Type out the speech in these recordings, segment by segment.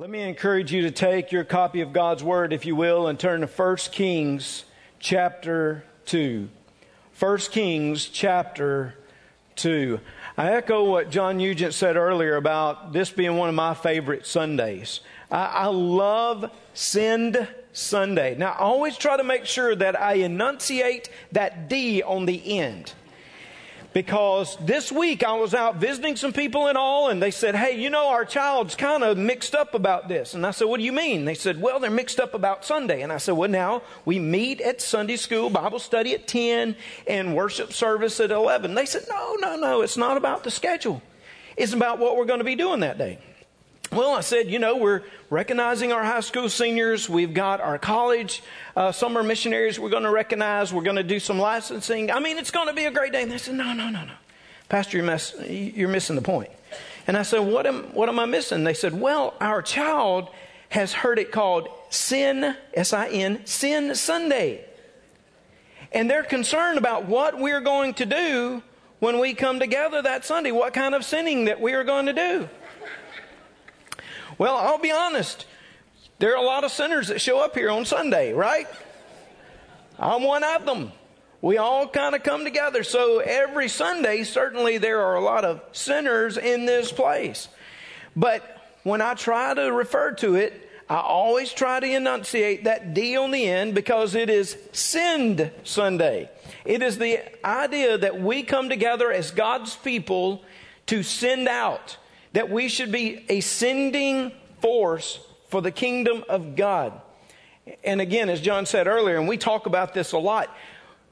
Let me encourage you to take your copy of God's Word, if you will, and turn to 1 Kings chapter 2. 1 Kings chapter 2. I echo what John Nugent said earlier about this being one of my favorite Sundays. I, I love Send Sunday. Now, I always try to make sure that I enunciate that D on the end because this week I was out visiting some people and all, and they said, Hey, you know, our child's kind of mixed up about this. And I said, What do you mean? They said, Well, they're mixed up about Sunday. And I said, Well, now we meet at Sunday school, Bible study at 10, and worship service at 11. They said, No, no, no, it's not about the schedule. It's about what we're going to be doing that day. Well, I said, you know, we're recognizing our high school seniors. We've got our college uh, summer missionaries we're going to recognize. We're going to do some licensing. I mean, it's going to be a great day. And they said, no, no, no, no. Pastor, you're, mess- you're missing the point. And I said, what am, what am I missing? They said, well, our child has heard it called Sin, S-I-N, Sin Sunday. And they're concerned about what we're going to do when we come together that Sunday, what kind of sinning that we are going to do. Well, I'll be honest. There are a lot of sinners that show up here on Sunday, right? I'm one of them. We all kind of come together. So every Sunday, certainly there are a lot of sinners in this place. But when I try to refer to it, I always try to enunciate that D on the end because it is Send Sunday. It is the idea that we come together as God's people to send out that we should be a sending force for the kingdom of God. And again, as John said earlier, and we talk about this a lot,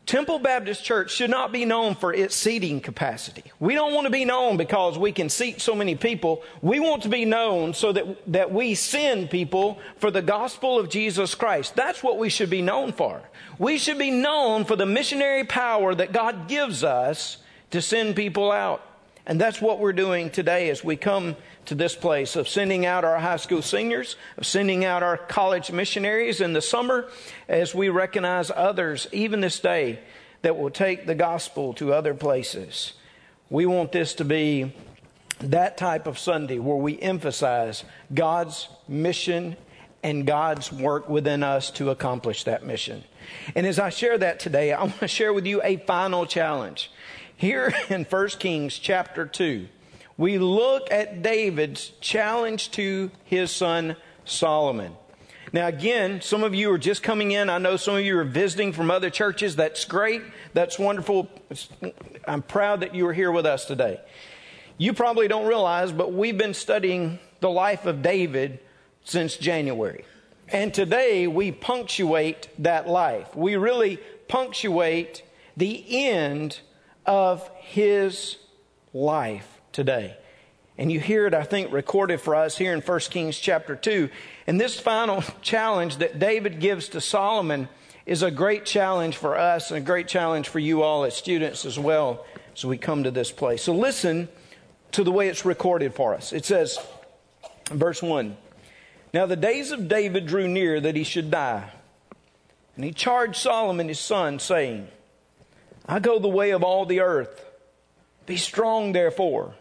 Temple Baptist Church should not be known for its seating capacity. We don't want to be known because we can seat so many people. We want to be known so that, that we send people for the gospel of Jesus Christ. That's what we should be known for. We should be known for the missionary power that God gives us to send people out. And that's what we're doing today as we come to this place of sending out our high school seniors, of sending out our college missionaries in the summer as we recognize others, even this day, that will take the gospel to other places. We want this to be that type of Sunday where we emphasize God's mission and God's work within us to accomplish that mission. And as I share that today, I want to share with you a final challenge. Here in 1 Kings chapter 2, we look at David's challenge to his son Solomon. Now, again, some of you are just coming in. I know some of you are visiting from other churches. That's great. That's wonderful. I'm proud that you are here with us today. You probably don't realize, but we've been studying the life of David since January. And today we punctuate that life. We really punctuate the end of his life today. And you hear it, I think, recorded for us here in 1 Kings chapter 2. And this final challenge that David gives to Solomon is a great challenge for us and a great challenge for you all as students as well as we come to this place. So listen to the way it's recorded for us. It says, verse 1 Now the days of David drew near that he should die. And he charged Solomon his son, saying, I go the way of all the earth. Be strong, therefore.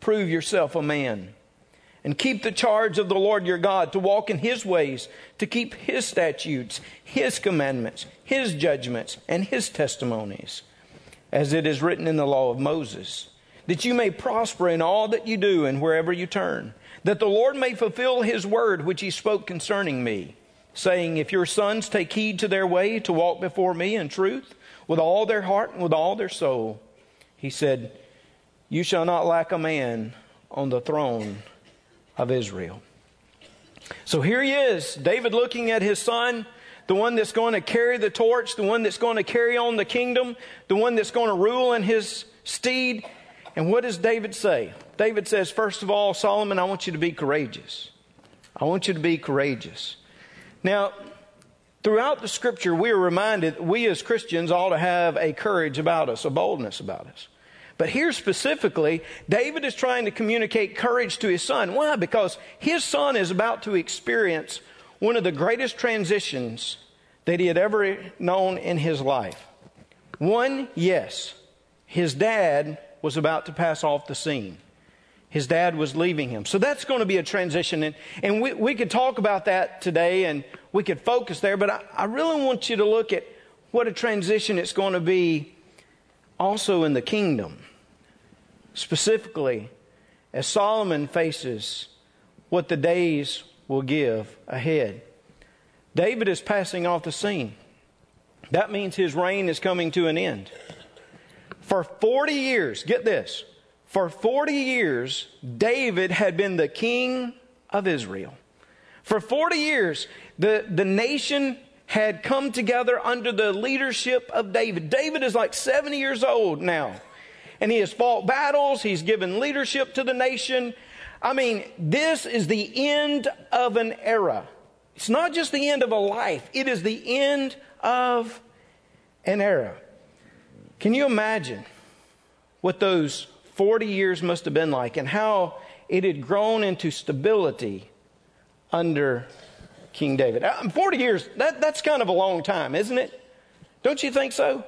Prove yourself a man. And keep the charge of the Lord your God to walk in his ways, to keep his statutes, his commandments, his judgments, and his testimonies, as it is written in the law of Moses, that you may prosper in all that you do and wherever you turn, that the Lord may fulfill his word which he spoke concerning me, saying, If your sons take heed to their way to walk before me in truth, with all their heart and with all their soul. He said, You shall not lack a man on the throne of Israel. So here he is, David looking at his son, the one that's going to carry the torch, the one that's going to carry on the kingdom, the one that's going to rule in his steed. And what does David say? David says, First of all, Solomon, I want you to be courageous. I want you to be courageous. Now, Throughout the scripture, we are reminded we as Christians ought to have a courage about us, a boldness about us. But here specifically, David is trying to communicate courage to his son. Why? Because his son is about to experience one of the greatest transitions that he had ever known in his life. One, yes, his dad was about to pass off the scene. His dad was leaving him. So that's going to be a transition. And, and we, we could talk about that today and we could focus there, but I, I really want you to look at what a transition it's going to be also in the kingdom. Specifically, as Solomon faces what the days will give ahead. David is passing off the scene. That means his reign is coming to an end. For 40 years, get this, for 40 years, David had been the king of Israel. For 40 years, the, the nation had come together under the leadership of David. David is like 70 years old now, and he has fought battles, he's given leadership to the nation. I mean, this is the end of an era. It's not just the end of a life, it is the end of an era. Can you imagine what those 40 years must have been like and how it had grown into stability under King David? Uh, 40 years, that, that's kind of a long time, isn't it? Don't you think so?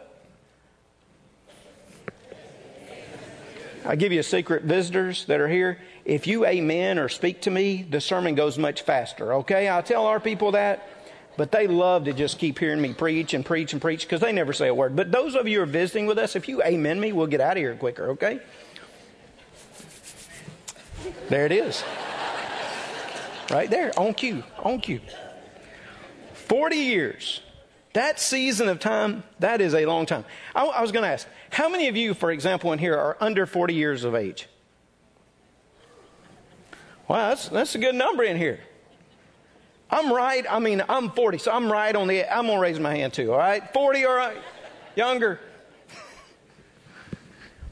I give you a secret, visitors that are here. If you amen or speak to me, the sermon goes much faster, okay? I tell our people that, but they love to just keep hearing me preach and preach and preach because they never say a word. But those of you who are visiting with us, if you amen me, we'll get out of here quicker, okay? There it is. Right there, on cue, on cue. 40 years. That season of time, that is a long time. I, I was going to ask, how many of you, for example, in here are under 40 years of age? Wow, that's, that's a good number in here. I'm right. I mean, I'm 40, so I'm right on the. I'm gonna raise my hand too. All right, 40 or uh, younger.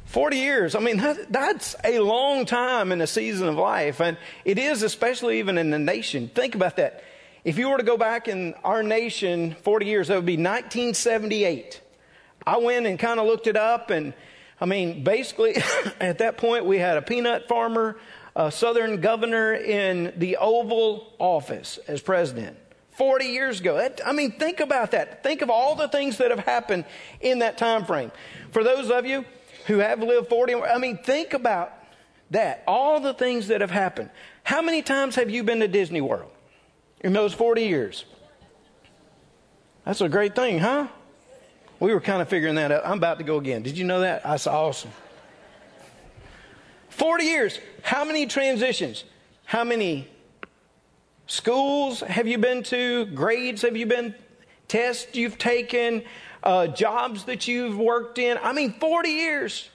40 years. I mean, that, that's a long time in a season of life, and it is especially even in the nation. Think about that. If you were to go back in our nation 40 years, that would be 1978. I went and kind of looked it up, and I mean, basically, at that point, we had a peanut farmer, a Southern governor in the Oval Office as president 40 years ago. That, I mean, think about that. Think of all the things that have happened in that time frame. For those of you who have lived 40, I mean, think about that. All the things that have happened. How many times have you been to Disney World in those 40 years? That's a great thing, huh? We were kind of figuring that out. I'm about to go again. Did you know that? That's awesome. 40 years. How many transitions? How many schools have you been to? Grades have you been? Tests you've taken? Uh, jobs that you've worked in? I mean, 40 years.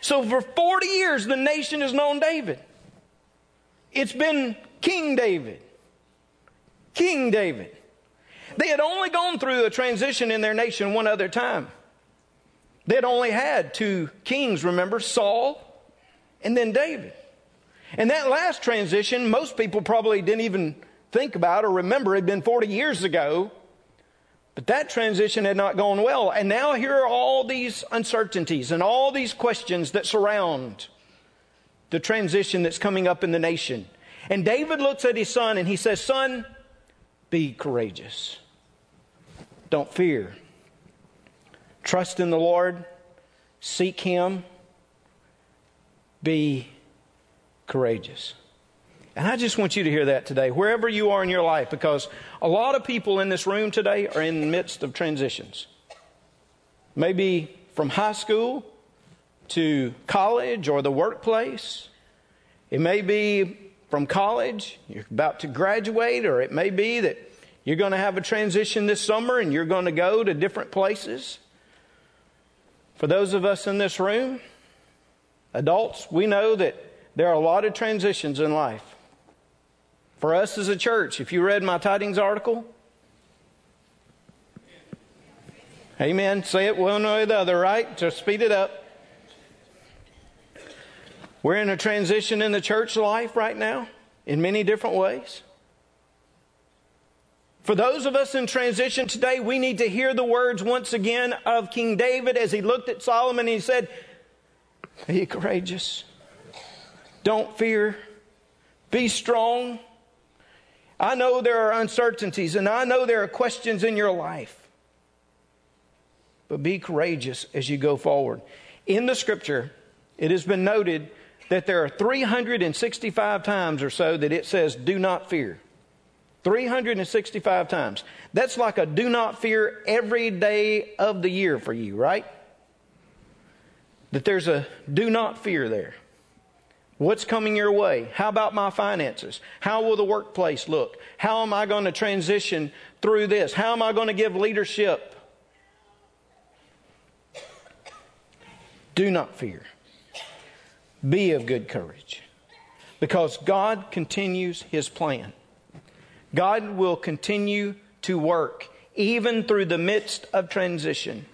So for 40 years, the nation has known David. It's been King David. King David. They had only gone through a transition in their nation one other time. They had only had two kings, remember, Saul and then David. And that last transition, most people probably didn't even think about or remember. Had been 40 years ago. But that transition had not gone well. And now here are all these uncertainties and all these questions that surround the transition that's coming up in the nation. And David looks at his son and he says, Son, be courageous. Don't fear. Trust in the Lord. Seek Him be courageous. And I just want you to hear that today, wherever you are in your life, because a lot of people in this room today are in the midst of transitions. Maybe from high school to college or the workplace. It may be from college, you're about to graduate, or it may be that you're going to have a transition this summer and you're going to go to different places. For those of us in this room, Adults, we know that there are a lot of transitions in life. For us as a church, if you read my tidings article, amen, say it one way or the other, right? To speed it up. We're in a transition in the church life right now in many different ways. For those of us in transition today, we need to hear the words once again of King David as he looked at Solomon and he said, be courageous. Don't fear. Be strong. I know there are uncertainties and I know there are questions in your life. But be courageous as you go forward. In the scripture, it has been noted that there are 365 times or so that it says, do not fear. 365 times. That's like a do not fear every day of the year for you, right? That there's a do not fear there. What's coming your way? How about my finances? How will the workplace look? How am I going to transition through this? How am I going to give leadership? Do not fear. Be of good courage. Because God continues His plan. God will continue to work even through the midst of transition.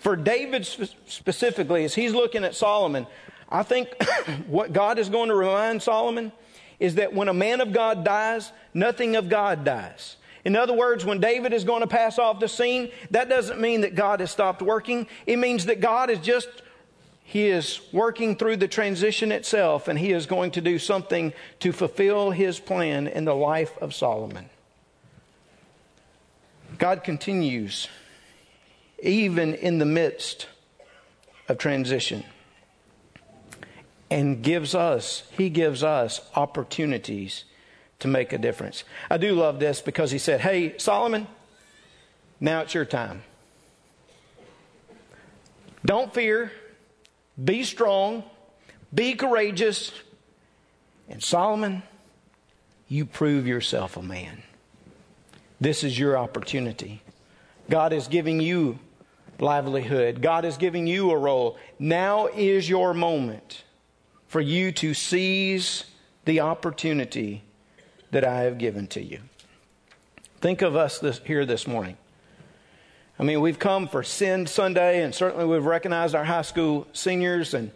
For David specifically, as he's looking at Solomon, I think what God is going to remind Solomon is that when a man of God dies, nothing of God dies. In other words, when David is going to pass off the scene, that doesn't mean that God has stopped working. It means that God is just, He is working through the transition itself and He is going to do something to fulfill His plan in the life of Solomon. God continues even in the midst of transition and gives us, He gives us opportunities to make a difference. I do love this because He said, Hey, Solomon, now it's your time. Don't fear, be strong, be courageous, and Solomon, you prove yourself a man. This is your opportunity. God is giving you livelihood. God is giving you a role. Now is your moment for you to seize the opportunity that I have given to you. Think of us this, here this morning. I mean, we've come for Sin Sunday, and certainly we've recognized our high school seniors and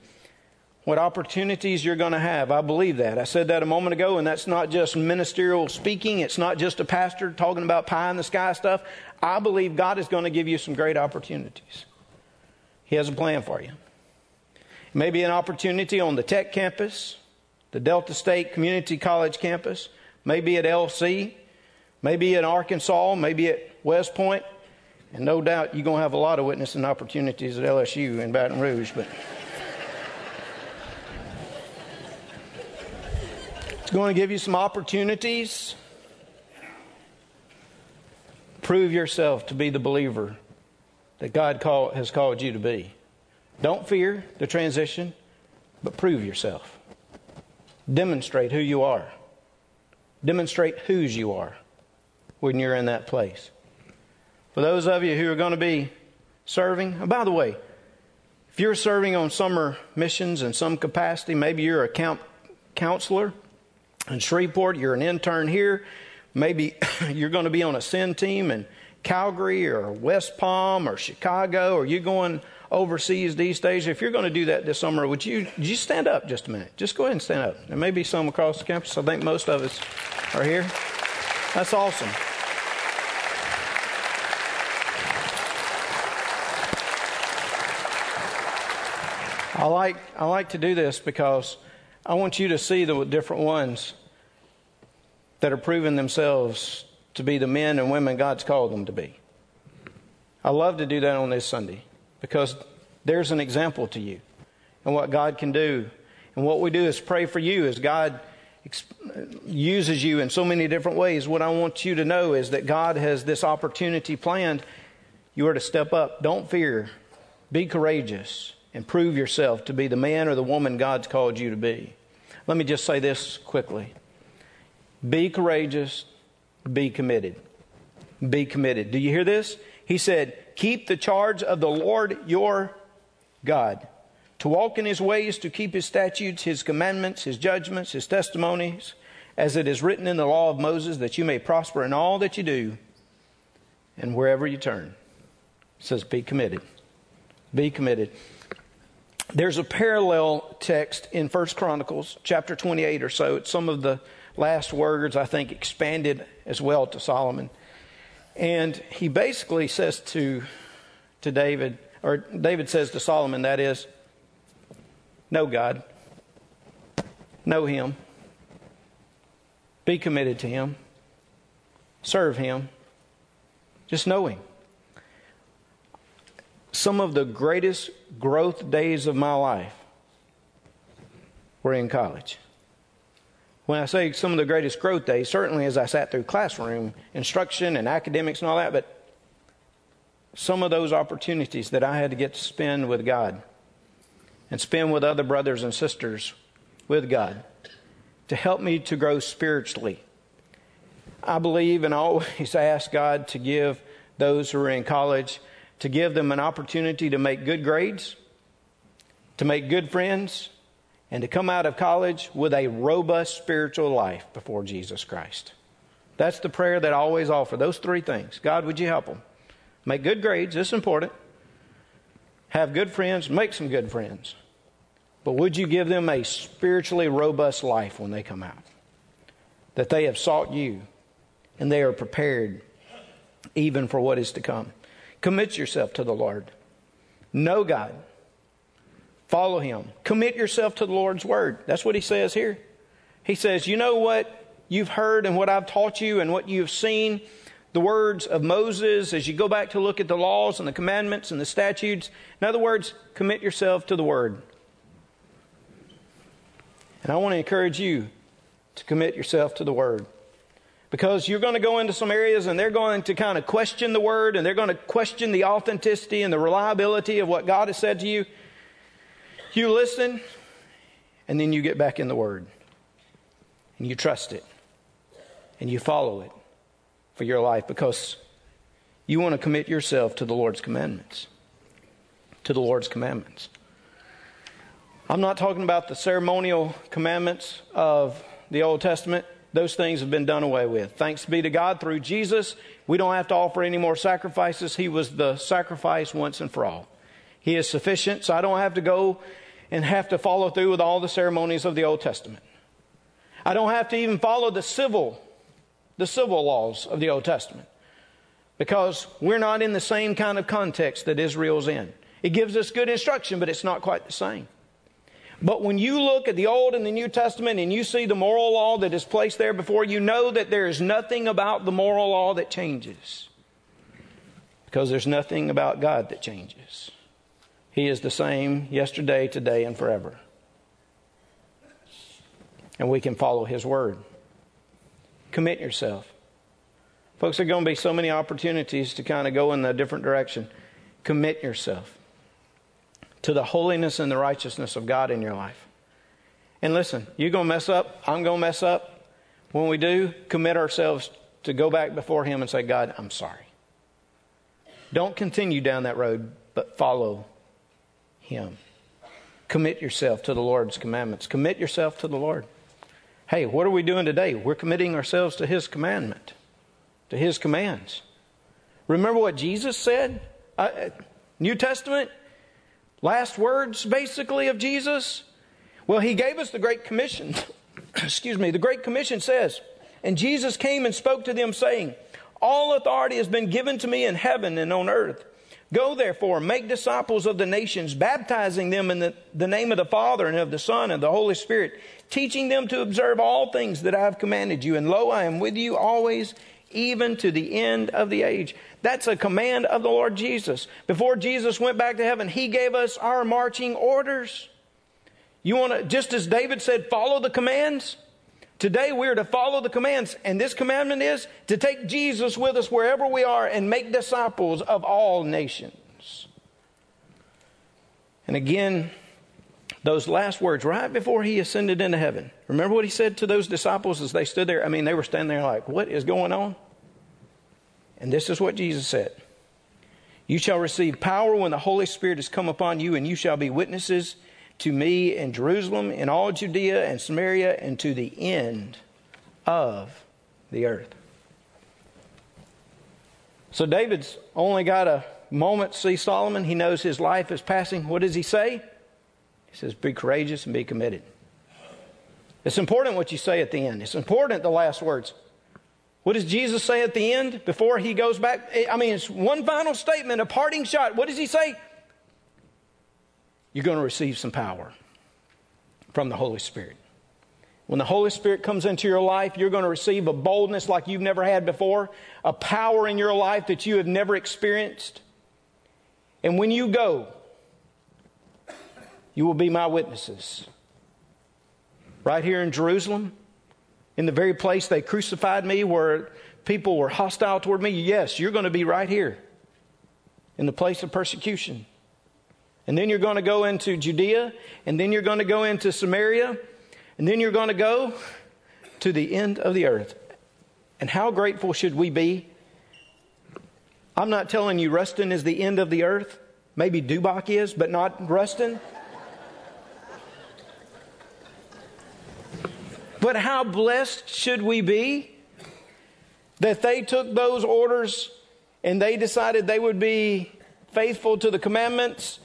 what opportunities you're going to have. I believe that. I said that a moment ago, and that's not just ministerial speaking. It's not just a pastor talking about pie in the sky stuff. I believe God is going to give you some great opportunities. He has a plan for you. Maybe an opportunity on the tech campus, the Delta State Community College campus, maybe at LC, maybe at Arkansas, maybe at West Point. And no doubt you're going to have a lot of witnessing opportunities at LSU in Baton Rouge, but. It's going to give you some opportunities. Prove yourself to be the believer that God call, has called you to be. Don't fear the transition, but prove yourself. Demonstrate who you are. Demonstrate whose you are when you're in that place. For those of you who are going to be serving, by the way, if you're serving on summer missions in some capacity, maybe you're a camp counselor in Shreveport, you're an intern here, maybe you're going to be on a sin team in Calgary or West Palm or Chicago, or you're going overseas these days, if you're going to do that this summer, would you, you stand up just a minute? Just go ahead and stand up. There may be some across the campus. I think most of us are here. That's awesome. I like, I like to do this because I want you to see the different ones that are proving themselves to be the men and women God's called them to be. I love to do that on this Sunday because there's an example to you and what God can do. And what we do is pray for you as God uses you in so many different ways. What I want you to know is that God has this opportunity planned. You are to step up. Don't fear. Be courageous and prove yourself to be the man or the woman God's called you to be. Let me just say this quickly be courageous, be committed. Be committed. Do you hear this? He said, Keep the charge of the Lord your God, to walk in his ways, to keep his statutes, his commandments, his judgments, his testimonies, as it is written in the law of Moses, that you may prosper in all that you do and wherever you turn. It says, Be committed. Be committed. There's a parallel text in First Chronicles, chapter 28 or so. It's some of the last words, I think, expanded as well to Solomon. And he basically says to, to David, or David says to Solomon, that is, know God, know Him, be committed to Him, serve Him, just know Him. Some of the greatest growth days of my life were in college. When I say some of the greatest growth days, certainly as I sat through classroom instruction and academics and all that, but some of those opportunities that I had to get to spend with God and spend with other brothers and sisters with God to help me to grow spiritually. I believe and I always ask God to give those who are in college, to give them an opportunity to make good grades, to make good friends, and to come out of college with a robust spiritual life before Jesus Christ. That's the prayer that I always offer. Those three things. God, would you help them? Make good grades, this is important. Have good friends, make some good friends. But would you give them a spiritually robust life when they come out? That they have sought you and they are prepared even for what is to come. Commit yourself to the Lord. Know God. Follow Him. Commit yourself to the Lord's Word. That's what He says here. He says, You know what you've heard and what I've taught you and what you've seen? The words of Moses as you go back to look at the laws and the commandments and the statutes. In other words, commit yourself to the Word. And I want to encourage you to commit yourself to the Word. Because you're going to go into some areas and they're going to kind of question the Word and they're going to question the authenticity and the reliability of what God has said to you. You listen, and then you get back in the Word. And you trust it. And you follow it for your life because you want to commit yourself to the Lord's commandments. To the Lord's commandments. I'm not talking about the ceremonial commandments of the Old Testament. Those things have been done away with. Thanks be to God through Jesus. We don't have to offer any more sacrifices. He was the sacrifice once and for all. He is sufficient, so I don't have to go and have to follow through with all the ceremonies of the Old Testament. I don't have to even follow the civil, the civil laws of the Old Testament because we're not in the same kind of context that Israel's in. It gives us good instruction, but it's not quite the same. But when you look at the Old and the New Testament and you see the moral law that is placed there before you, know that there is nothing about the moral law that changes. Because there's nothing about God that changes. He is the same yesterday, today, and forever. And we can follow His Word. Commit yourself. Folks, there are going to be so many opportunities to kind of go in a different direction. Commit yourself to the holiness and the righteousness of God in your life. And listen, you're going to mess up. I'm going to mess up. When we do, commit ourselves to go back before Him and say, God, I'm sorry. Don't continue down that road, but follow him. Commit yourself to the Lord's commandments. Commit yourself to the Lord. Hey, what are we doing today? We're committing ourselves to His commandment, to His commands. Remember what Jesus said? Uh, New Testament? Last words, basically, of Jesus? Well, He gave us the Great Commission. Excuse me. The Great Commission says, And Jesus came and spoke to them, saying, All authority has been given to me in heaven and on earth. Go therefore, make disciples of the nations, baptizing them in the, the, name of the Father and of the Son and the Holy Spirit, teaching them to observe all things that I have commanded you. And lo, I am with you always, even to the end of the age. That's a command of the Lord Jesus. Before Jesus went back to heaven, He gave us our marching orders. You want to, just as David said, follow the commands? Today we are to follow the commands, and this commandment is to take Jesus with us wherever we are and make disciples of all nations. And again, those last words right before he ascended into heaven. Remember what he said to those disciples as they stood there? I mean, they were standing there like, what is going on? And this is what Jesus said You shall receive power when the Holy Spirit has come upon you, and you shall be witnesses to me in Jerusalem, in all Judea and Samaria, and to the end of the earth. So David's only got a moment to see Solomon. He knows his life is passing. What does he say? He says, Be courageous and be committed. It's important what you say at the end. It's important the last words. What does Jesus say at the end before he goes back? I mean, it's one final statement, a parting shot. What does he say? You're going to receive some power from the Holy Spirit. When the Holy Spirit comes into your life, you're going to receive a boldness like you've never had before, a power in your life that you have never experienced. And when you go, you will be my witnesses right here in Jerusalem, in the very place they crucified me, where people were hostile toward me. Yes, you're going to be right here in the place of persecution. And then you're going to go into Judea, and then you're going to go into Samaria, and then you're going to go to the end of the earth. And how grateful should we be? I'm not telling you Ruston is the end of the earth. Maybe Dubach is, but not Ruston. but how blessed should we be that they took those orders and they decided they would be faithful to the commandments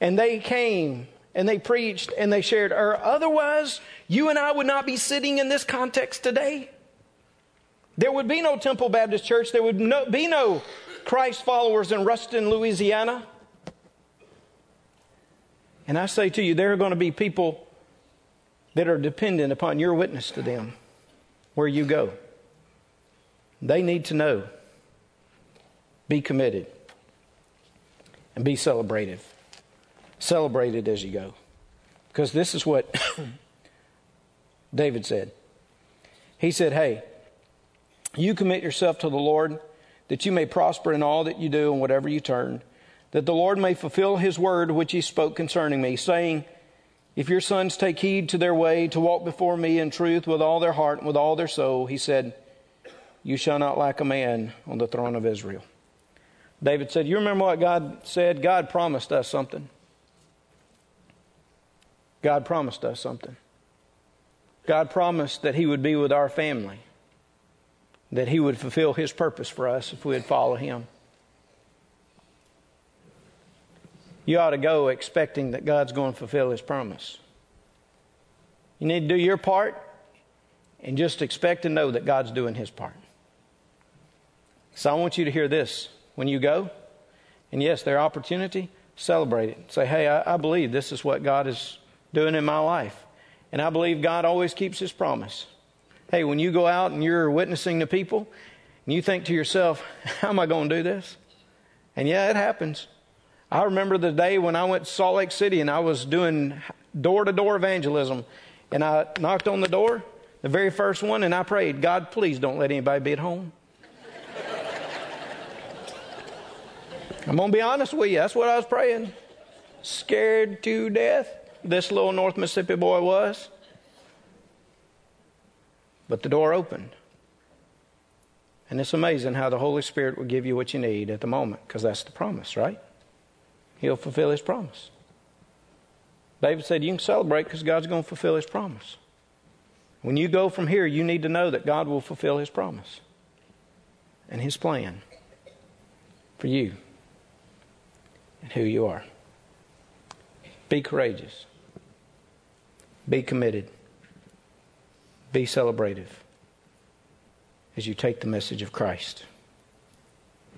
and they came and they preached and they shared. Or otherwise, you and I would not be sitting in this context today. There would be no Temple Baptist Church. There would no, be no Christ followers in Ruston, Louisiana. And I say to you, there are going to be people that are dependent upon your witness to them where you go. They need to know. Be committed and be celebrative. Celebrate it as you go. Because this is what David said. He said, Hey, you commit yourself to the Lord that you may prosper in all that you do and whatever you turn, that the Lord may fulfill his word which he spoke concerning me, saying, If your sons take heed to their way to walk before me in truth with all their heart and with all their soul, he said, You shall not lack a man on the throne of Israel. David said, You remember what God said? God promised us something. God promised us something. God promised that He would be with our family, that He would fulfill His purpose for us if we would follow Him. You ought to go expecting that God's going to fulfill His promise. You need to do your part and just expect to know that God's doing His part. So I want you to hear this when you go. And yes, their opportunity, celebrate it. Say, hey, I, I believe this is what God is doing in my life. And I believe God always keeps his promise. Hey, when you go out and you're witnessing to people, and you think to yourself, how am I going to do this? And yeah, it happens. I remember the day when I went to Salt Lake City and I was doing door to door evangelism. And I knocked on the door, the very first one, and I prayed, God, please don't let anybody be at home. I'm going to be honest with you. That's what I was praying. Scared to death this little North Mississippi boy was. But the door opened. And it's amazing how the Holy Spirit will give you what you need at the moment, because that's the promise, right? He'll fulfill his promise. David said, You can celebrate because God's going to fulfill his promise. When you go from here, you need to know that God will fulfill his promise and his plan for you and who you are. Be courageous. Be committed. Be celebrative as you take the message of Christ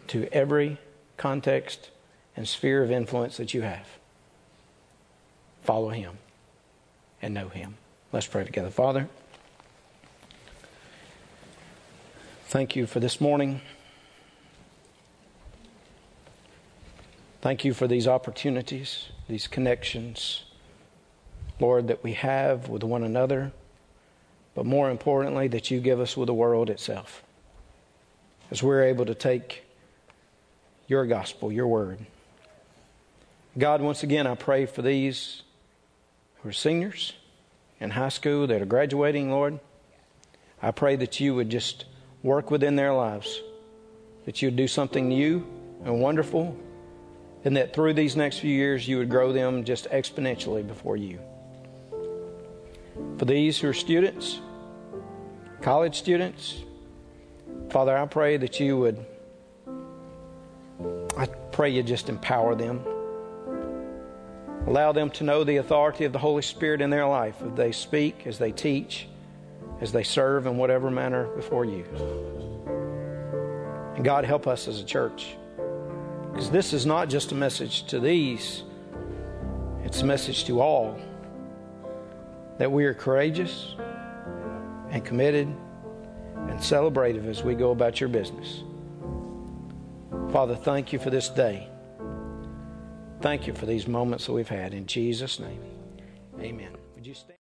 to every context and sphere of influence that you have. Follow Him and know Him. Let's pray together. Father, thank you for this morning. Thank you for these opportunities, these connections Lord, that we have with one another, but more importantly, that you give us with the world itself. As we're able to take your gospel, your word. God, once again, I pray for these who are seniors in high school that are graduating, Lord. I pray that you would just work within their lives, that you'd do something new and wonderful, and that through these next few years you would grow them just exponentially before you. For these who are students, college students, Father, I pray that you would, I pray you just empower them. Allow them to know the authority of the Holy Spirit in their life as they speak, as they teach, as they serve in whatever manner before you. And God, help us as a church. Because this is not just a message to these, it's a message to all that we are courageous and committed and celebrative as we go about your business. Father, thank you for this day. Thank you for these moments that we've had. In Jesus' name, amen. Would you stand?